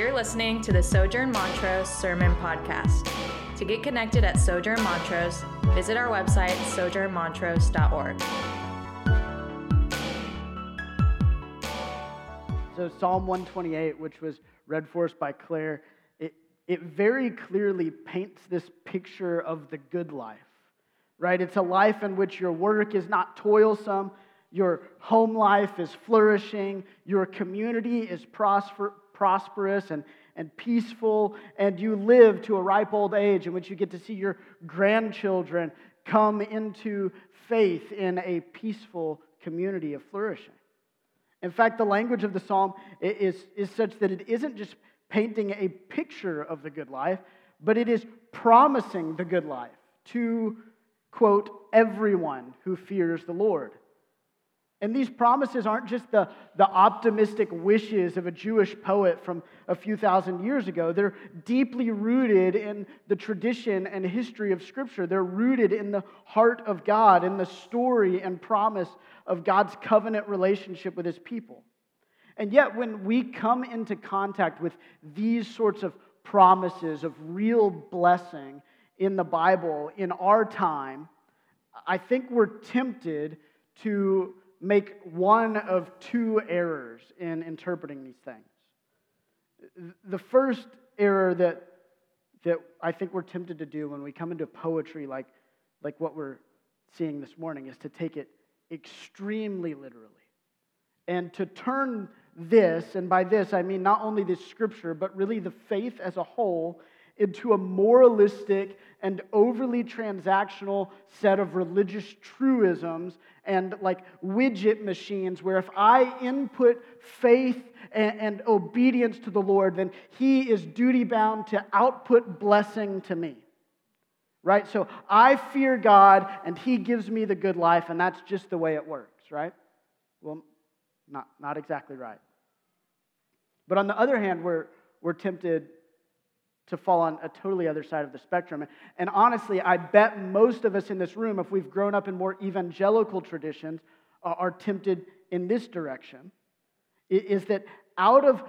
You're listening to the Sojourn Montrose Sermon Podcast. To get connected at Sojourn Montrose, visit our website, sojournmontrose.org. So, Psalm 128, which was read for us by Claire, it, it very clearly paints this picture of the good life, right? It's a life in which your work is not toilsome, your home life is flourishing, your community is prosper, prosperous and, and peaceful, and you live to a ripe old age in which you get to see your grandchildren come into faith in a peaceful community of flourishing. In fact, the language of the psalm is, is such that it isn't just painting a picture of the good life, but it is promising the good life to, quote, everyone who fears the Lord. And these promises aren't just the, the optimistic wishes of a Jewish poet from a few thousand years ago. They're deeply rooted in the tradition and history of Scripture. They're rooted in the heart of God, in the story and promise of God's covenant relationship with his people. And yet, when we come into contact with these sorts of promises of real blessing in the Bible in our time, I think we're tempted to make one of two errors in interpreting these things. The first error that, that I think we're tempted to do when we come into poetry, like, like what we're seeing this morning, is to take it extremely literally. And to turn this, and by this I mean not only this scripture, but really the faith as a whole, into a moralistic and overly transactional set of religious truisms and like widget machines where if I input faith and, and obedience to the Lord, then He is duty bound to output blessing to me. Right? So I fear God and He gives me the good life, and that's just the way it works, right? Well, not, not exactly right. But on the other hand, we're, we're tempted to fall on a totally other side of the spectrum. And honestly, I bet most of us in this room, if we've grown up in more evangelical traditions, are tempted in this direction. Is that out of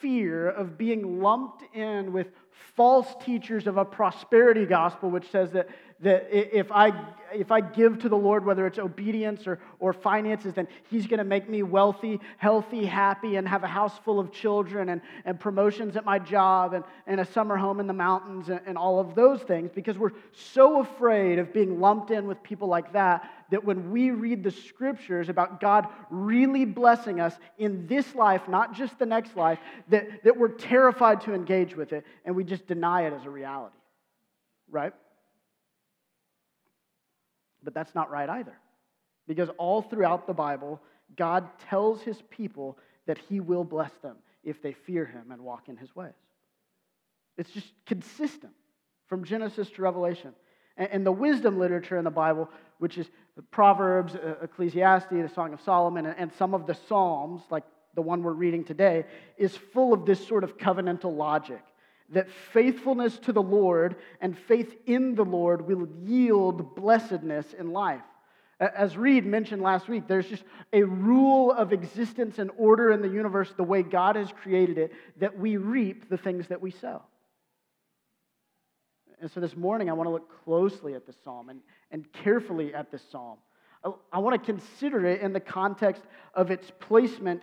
fear of being lumped in with false teachers of a prosperity gospel, which says that that if I, if I give to the Lord, whether it's obedience or, or finances, then He's going to make me wealthy, healthy, happy, and have a house full of children and, and promotions at my job and, and a summer home in the mountains and, and all of those things because we're so afraid of being lumped in with people like that that when we read the scriptures about God really blessing us in this life, not just the next life, that, that we're terrified to engage with it and we just deny it as a reality. Right? But that's not right either. Because all throughout the Bible, God tells his people that he will bless them if they fear him and walk in his ways. It's just consistent from Genesis to Revelation. And the wisdom literature in the Bible, which is Proverbs, uh, Ecclesiastes, the Song of Solomon, and some of the Psalms, like the one we're reading today, is full of this sort of covenantal logic that faithfulness to the Lord and faith in the Lord will yield blessedness in life. As Reed mentioned last week, there's just a rule of existence and order in the universe, the way God has created it, that we reap the things that we sow. And so this morning, I want to look closely at this psalm and, and carefully at this psalm. I, I want to consider it in the context of its placement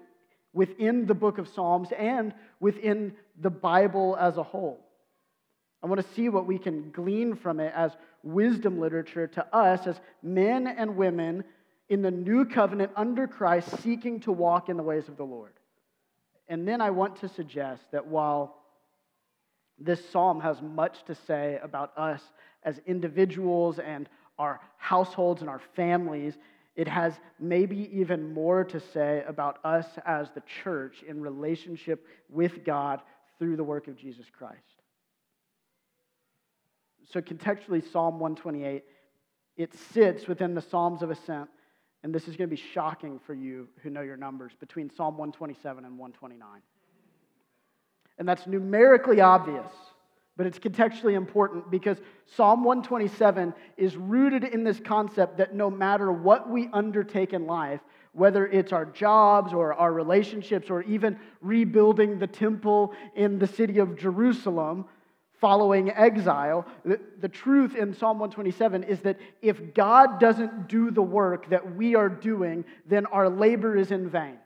within the book of Psalms and within the Bible as a whole. I want to see what we can glean from it as wisdom literature to us as men and women in the new covenant under Christ seeking to walk in the ways of the Lord. And then I want to suggest that while this psalm has much to say about us as individuals and our households and our families, it has maybe even more to say about us as the church in relationship with God through the work of Jesus Christ. So, contextually, Psalm 128, it sits within the Psalms of Ascent, and this is going to be shocking for you who know your numbers, between Psalm 127 and 129. And that's numerically obvious, but it's contextually important because Psalm 127 is rooted in this concept that no matter what we undertake in life, whether it's our jobs or our relationships or even rebuilding the temple in the city of Jerusalem following exile. The, truth in Psalm 127 is that if God doesn't do the work that we are doing, then our labor is in vain.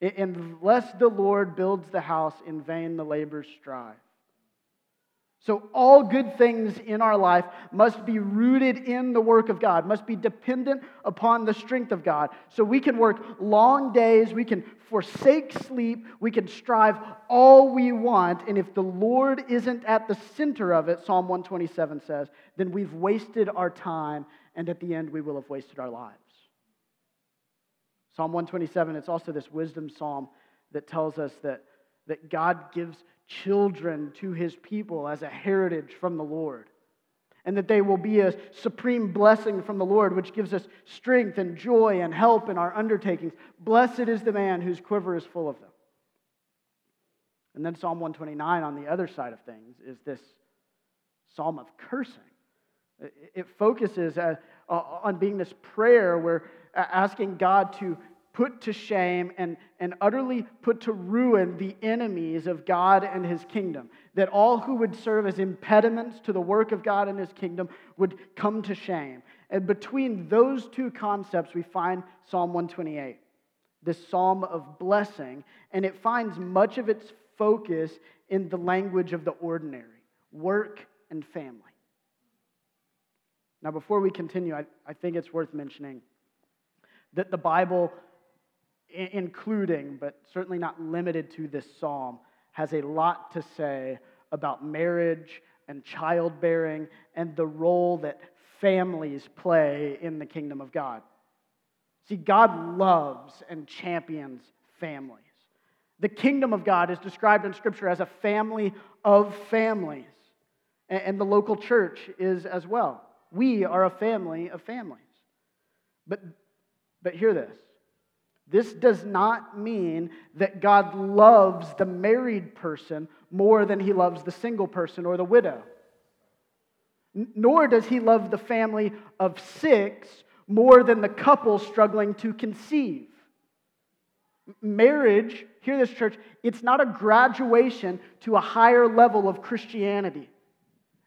Unless the Lord builds the house, in vain the laborers strive. So, all good things in our life must be rooted in the work of God, must be dependent upon the strength of God. So, we can work long days, we can forsake sleep, we can strive all we want, and if the Lord isn't at the center of it, Psalm 127 says, then we've wasted our time, and at the end, we will have wasted our lives. Psalm 127, it's also this wisdom psalm that tells us that, that God gives children to his people as a heritage from the Lord. And that they will be a supreme blessing from the Lord, which gives us strength and joy and help in our undertakings. Blessed is the man whose quiver is full of them. And then Psalm 129 on the other side of things is this psalm of cursing. It focuses uh, on being this prayer where asking God to put to shame and, and utterly put to ruin the enemies of God and his kingdom. That all who would serve as impediments to the work of God and his kingdom would come to shame. And between those two concepts, we find Psalm 128, this psalm of blessing, and it finds much of its focus in the language of the ordinary work and family. Now, before we continue, I, I think it's worth mentioning that the Bible including, but certainly not limited to this psalm, has a lot to say about marriage and childbearing and the role that families play in the kingdom of God. See, God loves and champions families. The kingdom of God is described in Scripture as a family of families, and the local church is as well. We are a family of families. But, but hear this this does not mean that God loves the married person more than he loves the single person or the widow. Nor does he love the family of six more than the couple struggling to conceive. Marriage, hear this, church, it's not a graduation to a higher level of Christianity.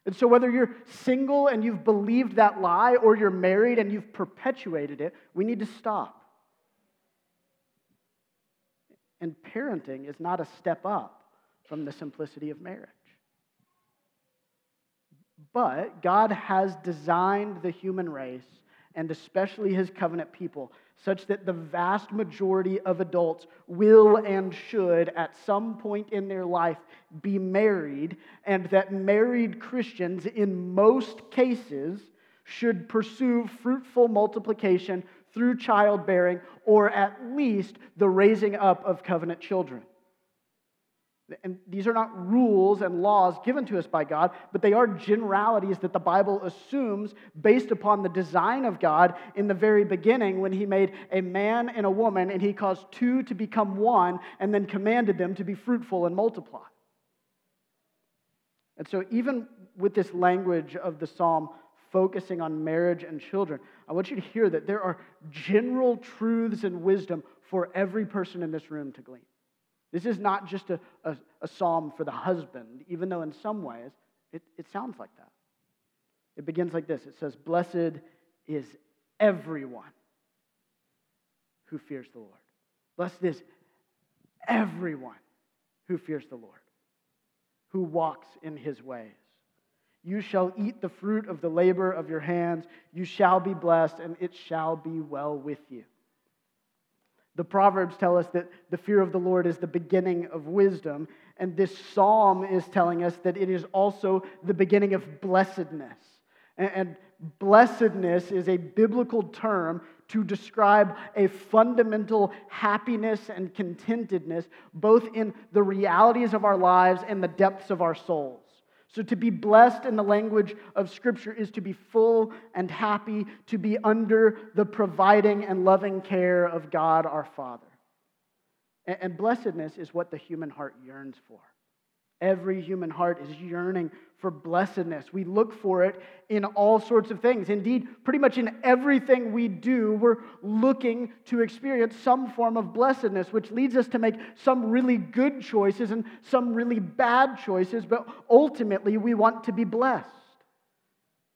And so, whether you're single and you've believed that lie or you're married and you've perpetuated it, we need to stop. And parenting is not a step up from the simplicity of marriage. But God has designed the human race, and especially his covenant people, such that the vast majority of adults will and should, at some point in their life, be married, and that married Christians, in most cases, should pursue fruitful multiplication through childbearing or at least the raising up of covenant children. And these are not rules and laws given to us by God, but they are generalities that the Bible assumes based upon the design of God in the very beginning when He made a man and a woman and He caused two to become one and then commanded them to be fruitful and multiply. And so, even with this language of the psalm focusing on marriage and children, I want you to hear that there are general truths and wisdom for every person in this room to glean. This is not just a, a, a psalm for the husband, even though in some ways it, it sounds like that. It begins like this it says, Blessed is everyone who fears the Lord. Blessed is everyone who fears the Lord, who walks in his ways. You shall eat the fruit of the labor of your hands. You shall be blessed, and it shall be well with you. The Proverbs tell us that the fear of the Lord is the beginning of wisdom, and this psalm is telling us that it is also the beginning of blessedness. And blessedness is a biblical term to describe a fundamental happiness and contentedness, both in the realities of our lives and the depths of our souls. So, to be blessed in the language of Scripture is to be full and happy, to be under the providing and loving care of God our Father. And blessedness is what the human heart yearns for. Every human heart is yearning for blessedness. We look for it in all sorts of things. Indeed, pretty much in everything we do, we're looking to experience some form of blessedness, which leads us to make some really good choices and some really bad choices, but ultimately we want to be blessed.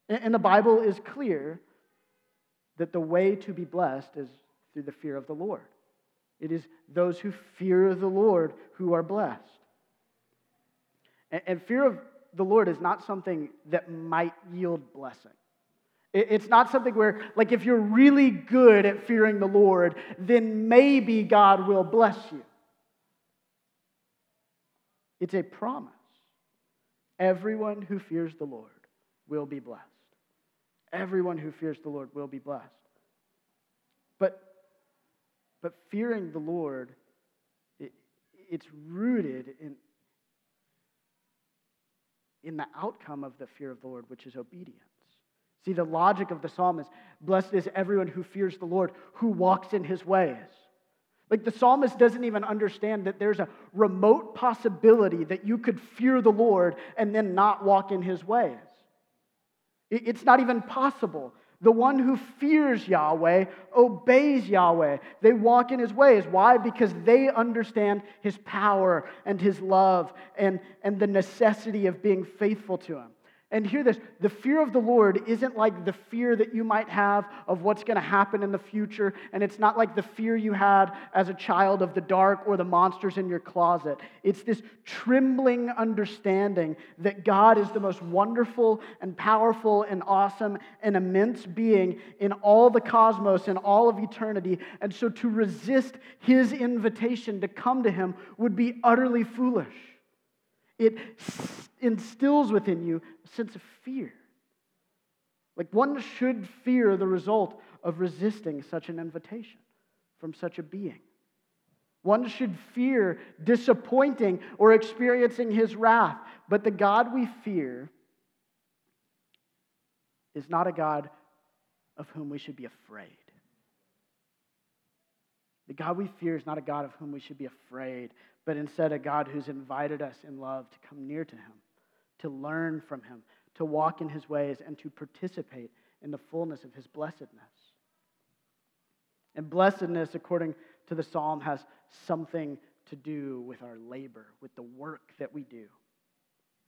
And the Bible is clear that the way to be blessed is through the fear of the Lord. It is those who fear the Lord who are blessed. And fear of the Lord is not something that might yield blessing. It's not something where, like, if you're really good at fearing the Lord, then maybe God will bless you. It's a promise. Everyone who fears the Lord will be blessed. Everyone who fears the Lord will be blessed. But, but fearing the Lord, it, it's rooted in, in the outcome of the fear of the Lord, which is obedience. See, the logic of the psalm is blessed is everyone who fears the Lord, who walks in his ways. Like the psalmist doesn't even understand that there's a remote possibility that you could fear the Lord and then not walk in his ways. It's not even possible. The one who fears Yahweh obeys Yahweh. They walk in his ways. Why? Because they understand his power and his love and, and the necessity of being faithful to him. And hear this the fear of the Lord isn't like the fear that you might have of what's going to happen in the future, and it's not like the fear you had as a child of the dark or the monsters in your closet. It's this trembling understanding that God is the most wonderful and powerful and awesome and immense being in all the cosmos and all of eternity. And so to resist his invitation to come to him would be utterly foolish. It instills within you a sense of fear. Like one should fear the result of resisting such an invitation from such a being. One should fear disappointing or experiencing his wrath. But the God we fear is not a God of whom we should be afraid. The God we fear is not a God of whom we should be afraid, but instead a God who's invited us in love to come near to him, to learn from him, to walk in his ways, and to participate in the fullness of his blessedness. And blessedness, according to the psalm, has something to do with our labor, with the work that we do.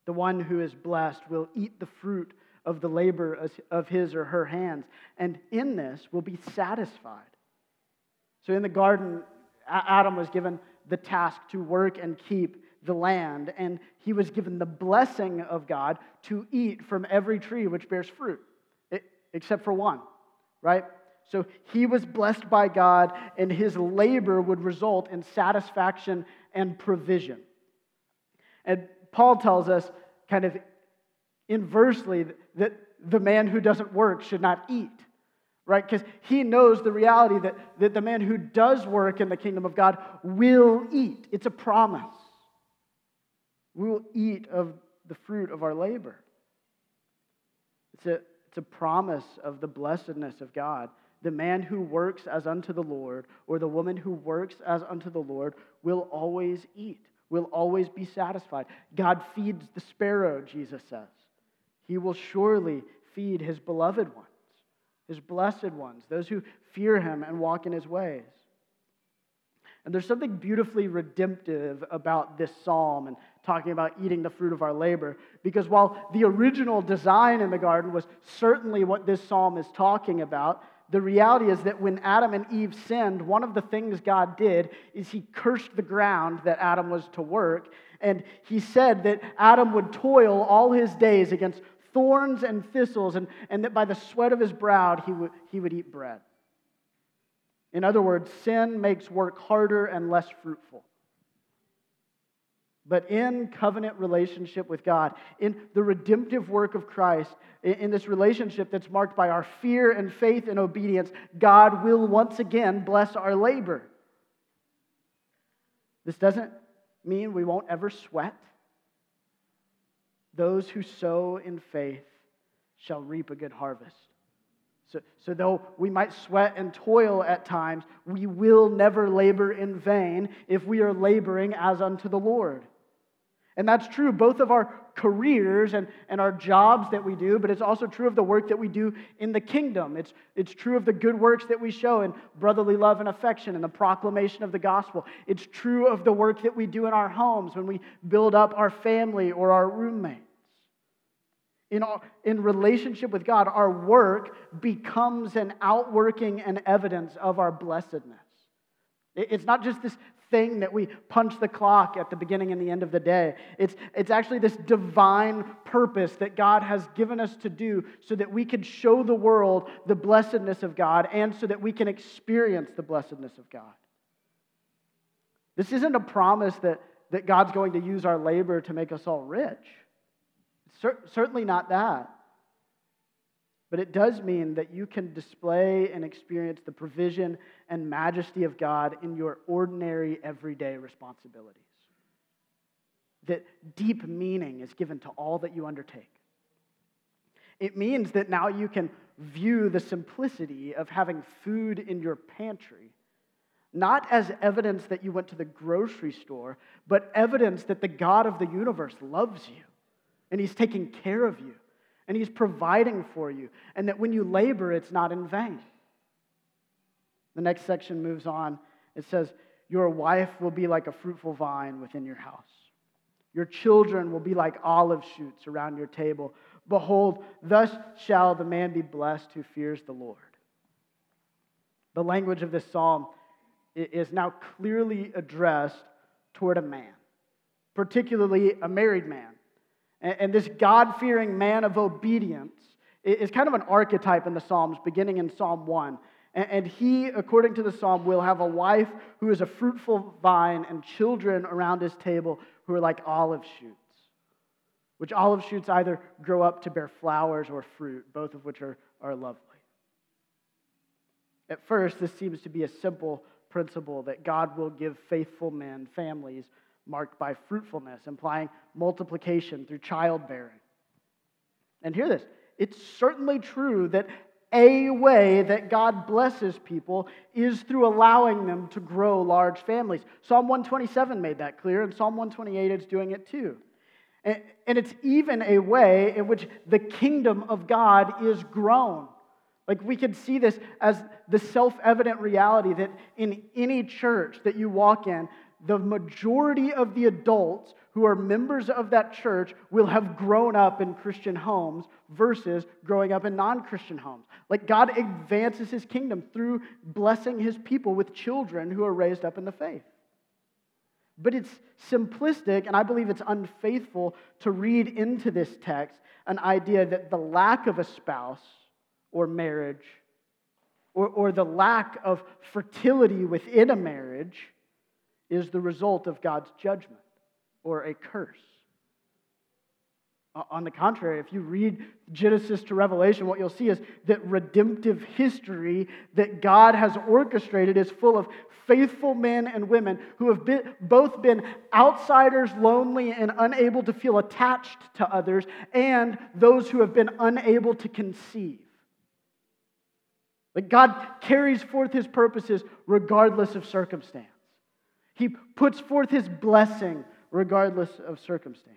The one who is blessed will eat the fruit of the labor of his or her hands, and in this will be satisfied. So in the garden, Adam was given the task to work and keep the land, and he was given the blessing of God to eat from every tree which bears fruit, except for one, right? So he was blessed by God, and his labor would result in satisfaction and provision. And Paul tells us, kind of inversely, that the man who doesn't work should not eat right? Because he knows the reality that, that the man who does work in the kingdom of God will eat. It's a promise. We will eat of the fruit of our labor. It's a, it's a promise of the blessedness of God. The man who works as unto the Lord, or the woman who works as unto the Lord, will always eat, will always be satisfied. God feeds the sparrow, Jesus says. He will surely feed his beloved one his blessed ones, those who fear him and walk in his ways. And there's something beautifully redemptive about this psalm and talking about eating the fruit of our labor, because while the original design in the garden was certainly what this psalm is talking about, the reality is that when Adam and Eve sinned, one of the things God did is he cursed the ground that Adam was to work. And he said that Adam would toil all his days against thorns and thistles, and, and that by the sweat of his brow he would, he would eat bread. In other words, sin makes work harder and less fruitful. But in covenant relationship with God, in the redemptive work of Christ, in this relationship that's marked by our fear and faith and obedience, God will once again bless our labor. This doesn't mean we won't ever sweat. Those who sow in faith shall reap a good harvest. So, so, though we might sweat and toil at times, we will never labor in vain if we are laboring as unto the Lord. And that's true both of our careers and, and our jobs that we do, but it's also true of the work that we do in the kingdom. It's, it's true of the good works that we show in brotherly love and affection and the proclamation of the gospel. It's true of the work that we do in our homes when we build up our family or our roommates. In, our, in relationship with God, our work becomes an outworking and evidence of our blessedness. It's not just this thing that we punch the clock at the beginning and the end of the day. It's, it's actually this divine purpose that God has given us to do so that we can show the world the blessedness of God and so that we can experience the blessedness of God. This isn't a promise that, that God's going to use our labor to make us all rich. Cer- certainly not that. But it does mean that you can display and experience the provision and majesty of God in your ordinary, everyday responsibilities. That deep meaning is given to all that you undertake. It means that now you can view the simplicity of having food in your pantry not as evidence that you went to the grocery store, but evidence that the God of the universe loves you and He's taking care of you and He's providing for you, and that when you labor, it's not in vain. The next section moves on. It says, Your wife will be like a fruitful vine within your house. Your children will be like olive shoots around your table. Behold, thus shall the man be blessed who fears the Lord. The language of this psalm is now clearly addressed toward a man, particularly a married man. And this God fearing man of obedience is kind of an archetype in the Psalms, beginning in Psalm 1. And he, according to the psalm, will have a wife who is a fruitful vine and children around his table who are like olive shoots, which olive shoots either grow up to bear flowers or fruit, both of which are, are lovely. At first, this seems to be a simple principle that God will give faithful men families marked by fruitfulness, implying multiplication through childbearing. And hear this it's certainly true that a way that God blesses people is through allowing them to grow large families. Psalm 127 made that clear, and Psalm 128 is doing it too. And it's even a way in which the kingdom of God is grown. Like we could see this as the self evident reality that in any church that you walk in, the majority of the adults who are members of that church will have grown up in Christian homes versus growing up in non Christian homes. Like God advances his kingdom through blessing his people with children who are raised up in the faith. But it's simplistic, and I believe it's unfaithful to read into this text an idea that the lack of a spouse or marriage or, or the lack of fertility within a marriage is the result of God's judgment or a curse. On the contrary, if you read Genesis to Revelation, what you'll see is that redemptive history that God has orchestrated is full of faithful men and women who have been, both been outsiders, lonely, and unable to feel attached to others, and those who have been unable to conceive. That God carries forth his purposes regardless of circumstance. He puts forth his blessing regardless of circumstance.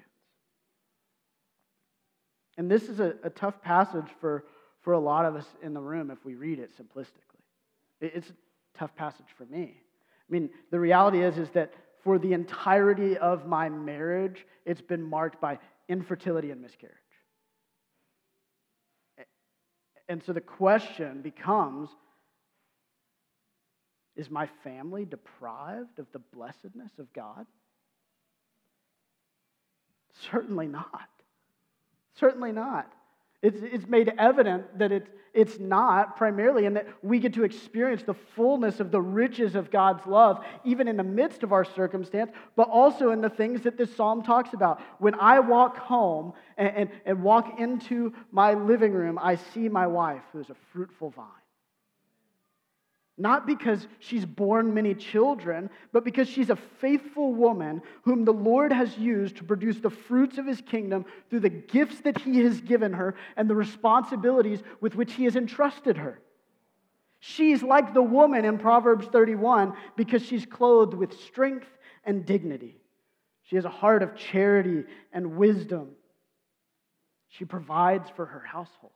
And this is a, a, tough passage for, for a lot of us in the room if we read it simplistically. It's a tough passage for me. I mean, the reality is, is that for the entirety of my marriage, it's been marked by infertility and miscarriage. And so the question becomes is my family deprived of the blessedness of God? Certainly not. Certainly not. It's, it's made evident that it's, it's not primarily, and that we get to experience the fullness of the riches of God's love, even in the midst of our circumstance, but also in the things that this psalm talks about. When I walk home and, and, and walk into my living room, I see my wife, who is a fruitful vine. Not because she's borne many children, but because she's a faithful woman whom the Lord has used to produce the fruits of his kingdom through the gifts that he has given her and the responsibilities with which he has entrusted her. She's like the woman in Proverbs 31 because she's clothed with strength and dignity. She has a heart of charity and wisdom. She provides for her household.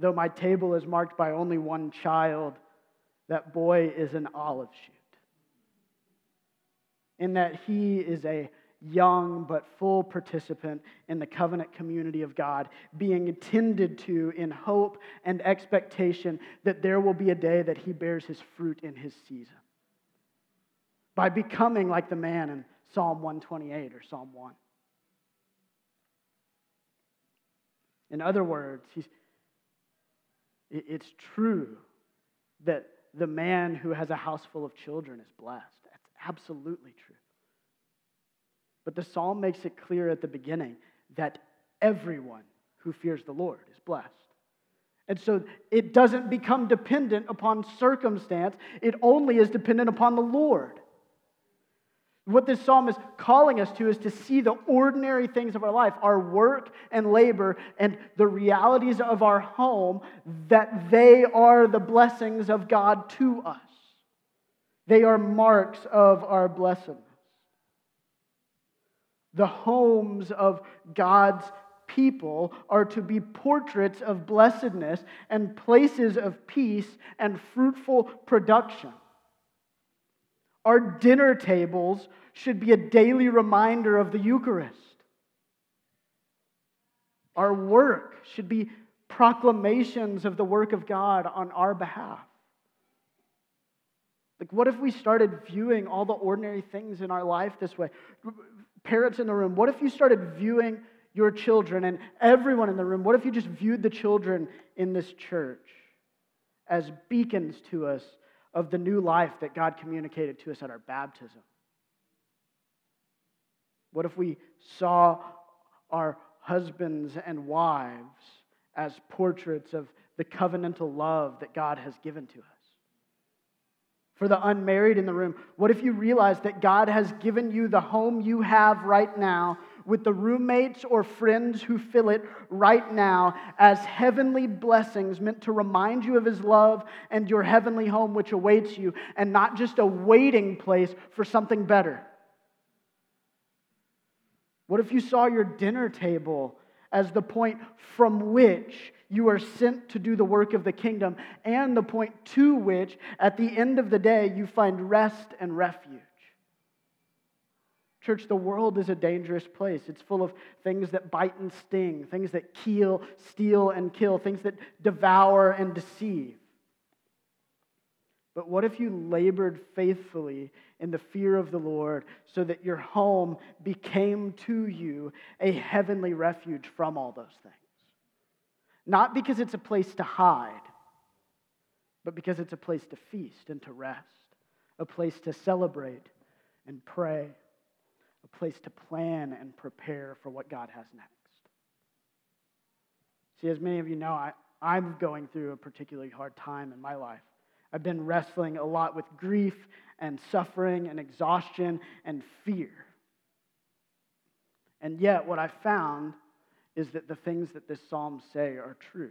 Though my table is marked by only one child, that boy is an olive shoot. In that he is a young but full participant in the covenant community of God, being tended to in hope and expectation that there will be a day that he bears his fruit in his season. By becoming like the man in Psalm 128 or Psalm 1. In other words, it's true that the man who has a house full of children is blessed. That's absolutely true. But the psalm makes it clear at the beginning that everyone who fears the Lord is blessed. And so it doesn't become dependent upon circumstance, it only is dependent upon the Lord. What this psalm is calling us to is to see the ordinary things of our life, our work and labor, and the realities of our home, that they are the blessings of God to us. They are marks of our blessedness. the homes of God's people are to be portraits of blessedness and places of peace and fruitful production. Our dinner tables should be a daily reminder of the Eucharist. Our work should be proclamations of the work of God on our behalf. Like, what if we started viewing all the ordinary things in our life this way? parents in the room, what if you started viewing your children and everyone in the room, what if you just viewed the children in this church as beacons to us of the new life that God communicated to us at our baptism? What if we saw our husbands and wives as portraits of the covenantal love that God has given to us? For the unmarried in the room, what if you realize that God has given you the home you have right now with the roommates or friends who fill it right now as heavenly blessings meant to remind you of His love and your heavenly home which awaits you, and not just a waiting place for something better? What if you saw your dinner table as the point from which you are sent to do the work of the kingdom, and the point to which, at the end of the day, you find rest and refuge. Church, the world is a dangerous place. It's full of things that bite and sting, things that kill, steal, and kill, things that devour and deceive. But what if you labored faithfully in the fear of the Lord so that your home became to you a heavenly refuge from all those things? Not because it's a place to hide, but because it's a place to feast and to rest, a place to celebrate and pray, place to plan and prepare for what God has next. See, as many of you know, I, I'm going through a particularly hard time in my life. I've been wrestling a lot with grief and suffering and exhaustion and fear. And yet, what I found is that the things that this psalm say are true.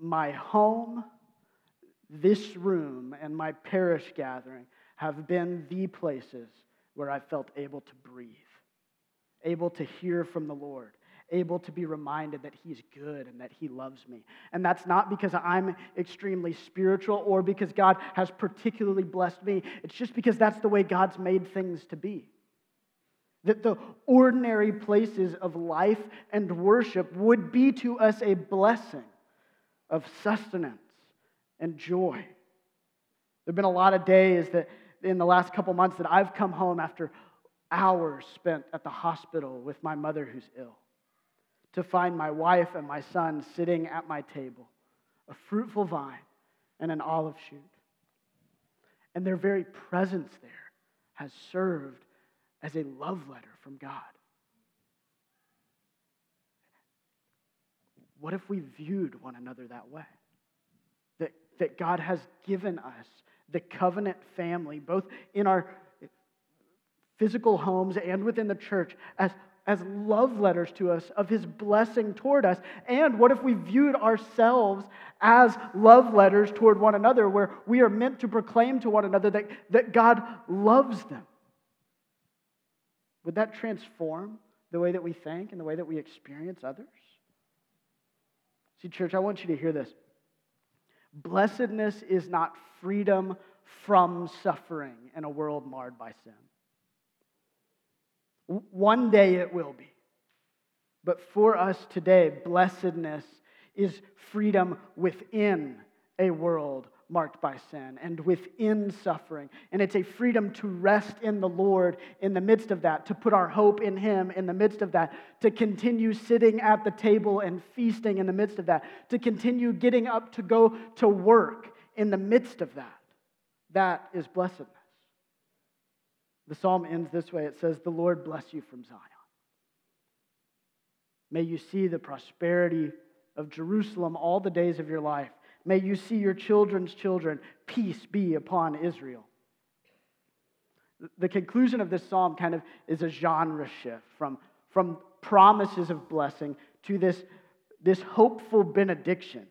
My home, this room, and my parish gathering have been the places where I felt able to breathe, able to hear from the Lord, able to be reminded that He's good and that He loves me. And that's not because I'm extremely spiritual or because God has particularly blessed me. It's just because that's the way God's made things to be. That the ordinary places of life and worship would be to us a blessing of sustenance and joy. There have been a lot of days that in the last couple months that I've come home after hours spent at the hospital with my mother who's ill to find my wife and my son sitting at my table, a fruitful vine and an olive shoot. And their very presence there has served as a love letter from God. What if we viewed one another that way? That, that God has given us the covenant family, both in our physical homes and within the church, as as love letters to us of his blessing toward us? And what if we viewed ourselves as love letters toward one another, where we are meant to proclaim to one another that, that God loves them? Would that transform the way that we think and the way that we experience others? See, church, I want you to hear this. Blessedness is not freedom from suffering in a world marred by sin. One day it will be. But for us today, blessedness is freedom within a world marked by sin and within suffering. And it's a freedom to rest in the Lord in the midst of that, to put our hope in Him in the midst of that, to continue sitting at the table and feasting in the midst of that, to continue getting up to go to work in the midst of that. That is blessedness. The psalm ends this way it says, The Lord bless you from Zion. May you see the prosperity of Jerusalem all the days of your life. May you see your children's children. Peace be upon Israel. The conclusion of this psalm kind of is a genre shift from, from promises of blessing to this, this hopeful benediction.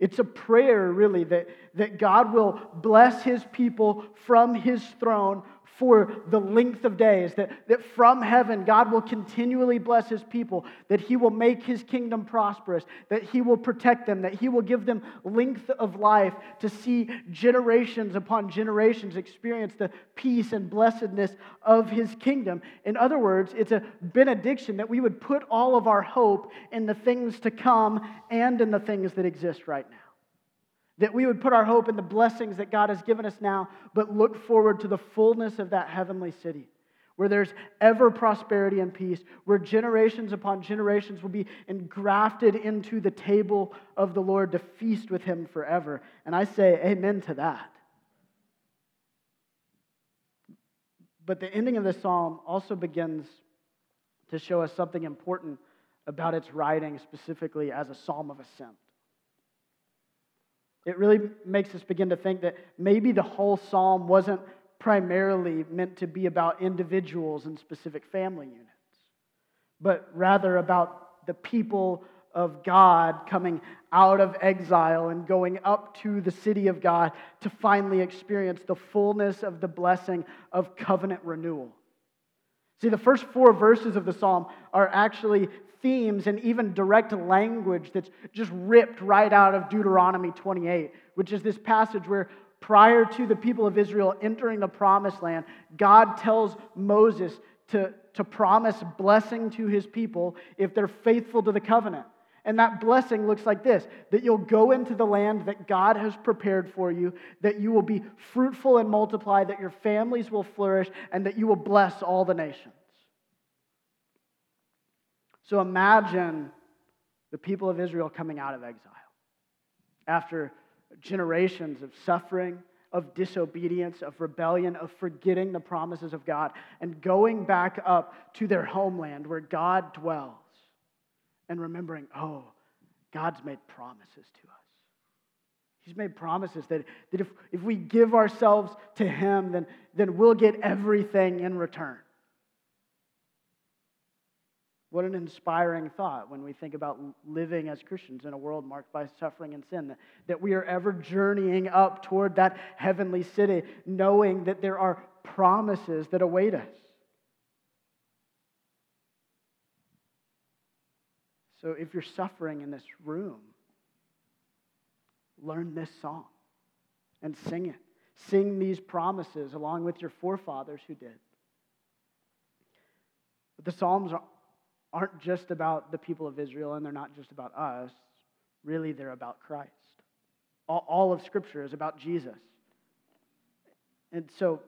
It's a prayer, really, that, that God will bless his people from his throne for the length of days, that, that from heaven God will continually bless his people, that he will make his kingdom prosperous, that he will protect them, that he will give them length of life to see generations upon generations experience the peace and blessedness of his kingdom. In other words, it's a benediction that we would put all of our hope in the things to come and in the things that exist right now. That we would put our hope in the blessings that God has given us now, but look forward to the fullness of that heavenly city, where there's ever prosperity and peace, where generations upon generations will be engrafted into the table of the Lord to feast with Him forever. And I say, Amen to that. But the ending of this psalm also begins to show us something important about its writing, specifically as a psalm of ascent. It really makes us begin to think that maybe the whole psalm wasn't primarily meant to be about individuals and specific family units, but rather about the people of God coming out of exile and going up to the city of God to finally experience the fullness of the blessing of covenant renewal. See, the first four verses of the psalm are actually themes and even direct language that's just ripped right out of Deuteronomy 28, which is this passage where prior to the people of Israel entering the promised land, God tells Moses to, to promise blessing to his people if they're faithful to the covenant. And that blessing looks like this that you'll go into the land that God has prepared for you, that you will be fruitful and multiply, that your families will flourish, and that you will bless all the nations. So imagine the people of Israel coming out of exile after generations of suffering, of disobedience, of rebellion, of forgetting the promises of God, and going back up to their homeland where God dwells and remembering, oh, God's made promises to us. He's made promises that, that if, if we give ourselves to Him, then, then we'll get everything in return. What an inspiring thought when we think about living as Christians in a world marked by suffering and sin, that, we are ever journeying up toward that heavenly city, knowing that there are promises that await us. So if you're suffering in this room, learn this song and sing it. Sing these promises along with your forefathers who did. But the Psalms are aren't just about the people of Israel and they're not just about us. Really, they're about Christ. All, all of Scripture is about Jesus. And so,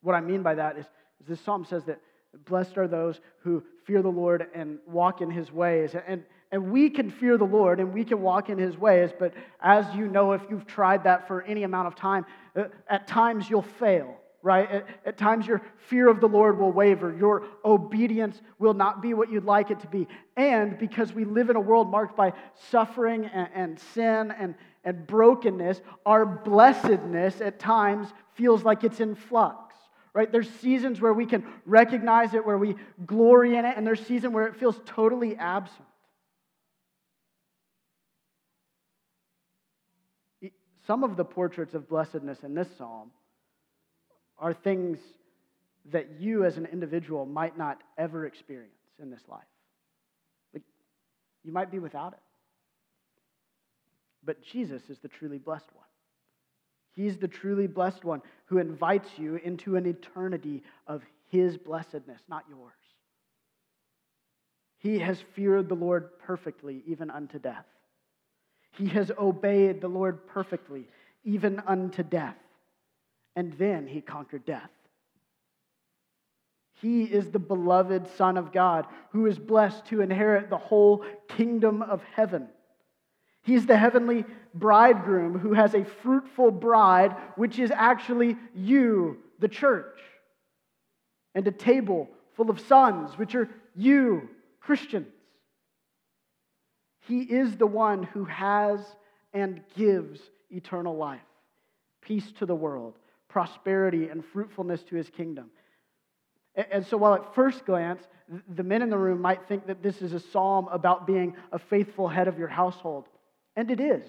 what I mean by that is, is this psalm says that blessed are those who fear the Lord and walk in his ways. And, and we can fear the Lord and we can walk in his ways, but as you know, if you've tried that for any amount of time, uh, at times you'll fail right? At, at, times, your fear of the Lord will waver. Your obedience will not be what you'd like it to be. And because we live in a world marked by suffering and, and sin and, and brokenness, our blessedness at times feels like it's in flux, right? There's seasons where we can recognize it, where we glory in it, and there's seasons where it feels totally absent. Some of the portraits of blessedness in this psalm are things that you as an individual might not ever experience in this life. Like, you might be without it. But Jesus is the truly blessed one. He's the truly blessed one who invites you into an eternity of his blessedness, not yours. He has feared the Lord perfectly, even unto death. He has obeyed the Lord perfectly, even unto death. And then he conquered death. He is the beloved Son of God who is blessed to inherit the whole kingdom of heaven. He's the heavenly bridegroom who has a fruitful bride, which is actually you, the church, and a table full of sons, which are you, Christians. He is the one who has and gives eternal life, peace to the world, prosperity and fruitfulness to his kingdom. And so, while at first glance, the men in the room might think that this is a psalm about being a faithful head of your household, and it is.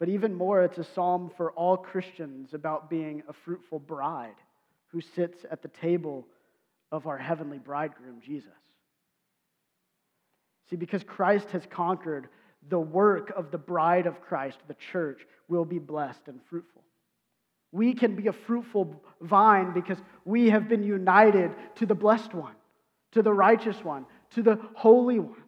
But even more, it's a psalm for all Christians about being a fruitful bride who sits at the table of our heavenly bridegroom, Jesus. See, because Christ has conquered, the work of the bride of Christ, the church, will be blessed and fruitful. We can be a fruitful vine because we have been united to the blessed one, to the righteous one, to the holy one.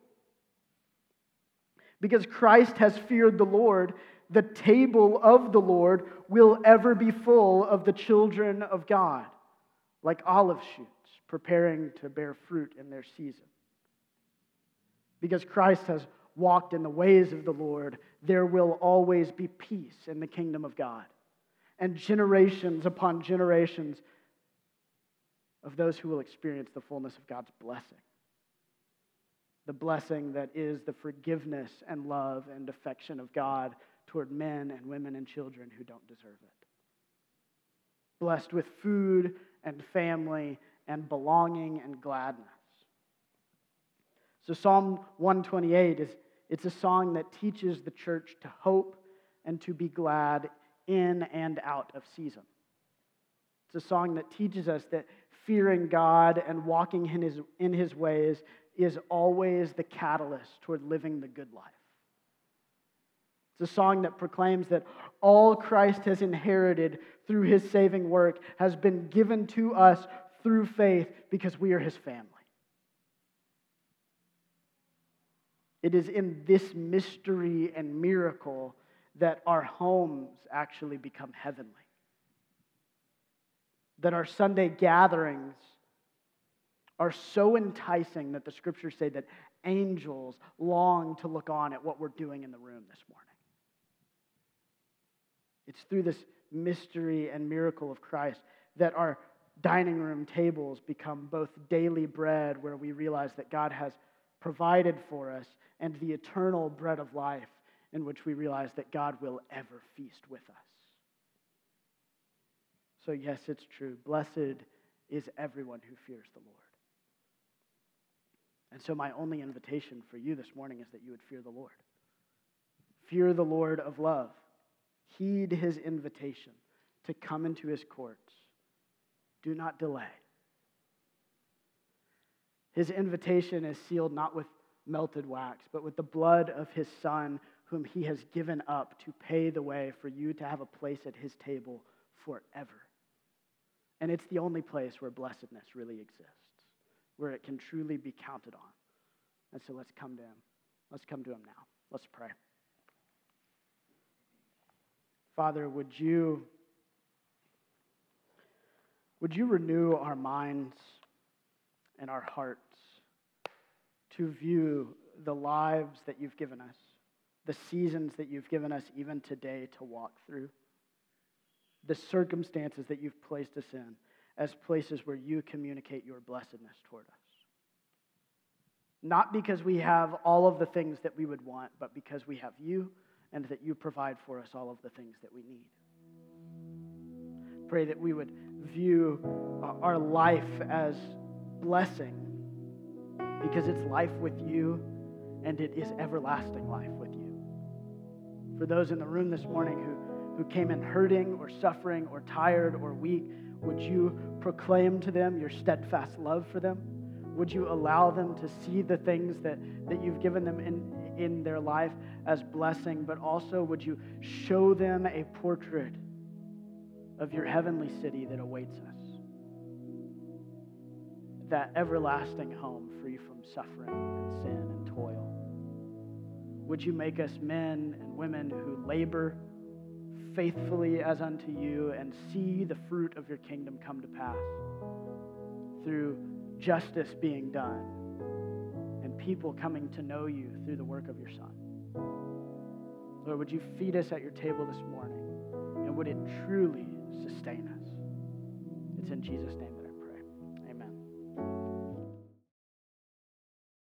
Because Christ has feared the Lord, the table of the Lord will ever be full of the children of God, like olive shoots preparing to bear fruit in their season. Because Christ has walked in the ways of the Lord, there will always be peace in the kingdom of God. And generations upon generations of those who will experience the fullness of God's blessing. The blessing that is the forgiveness and love and affection of God toward men and women and children who don't deserve it. Blessed with food and family and belonging and gladness. So Psalm 128 is it's a song that teaches the church to hope and to be glad in and out of season. It's a song that teaches us that fearing God and walking in his, in his ways is always the catalyst toward living the good life. It's a song that proclaims that all Christ has inherited through his saving work has been given to us through faith because we are his family. It is in this mystery and miracle that our homes actually become heavenly. That our Sunday gatherings are so enticing that the scriptures say that angels long to look on at what we're doing in the room this morning. It's through this mystery and miracle of Christ that our dining room tables become both daily bread, where we realize that God has provided for us and the eternal bread of life in which we realize that God will ever feast with us. So, yes, it's true. Blessed is everyone who fears the Lord. And so, my only invitation for you this morning is that you would fear the Lord. Fear the Lord of love. Heed his invitation to come into his courts. Do not delay. His invitation is sealed not with melted wax, but with the blood of his Son, whom he has given up to pay the way for you to have a place at his table forever. And it's the only place where blessedness really exists, where it can truly be counted on. And so let's come to him. Let's come to him now. Let's pray. Father, would you would you renew our minds and our hearts to view the lives that you've given us, the seasons that you've given us even today to walk through, the circumstances that you've placed us in as places where you communicate your blessedness toward us. Not because we have all of the things that we would want, but because we have you and that you provide for us all of the things that we need. pray that we would view our life as blessing because it's life with you and it is everlasting life with you. For those in the room this morning who, who came in hurting or suffering or tired or weak, would you proclaim to them your steadfast love for them? Would you allow them to see the things that, that you've given them in, in their life as blessing, but also would you show them a portrait of your heavenly city that awaits us? That everlasting home free from suffering and sin and toil. Would you make us men and women who labor faithfully as unto you and see the fruit of your kingdom come to pass through justice being done and people coming to know you through the work of your Son. Lord, would you feed us at your table this morning and would it truly sustain us? It's in Jesus' name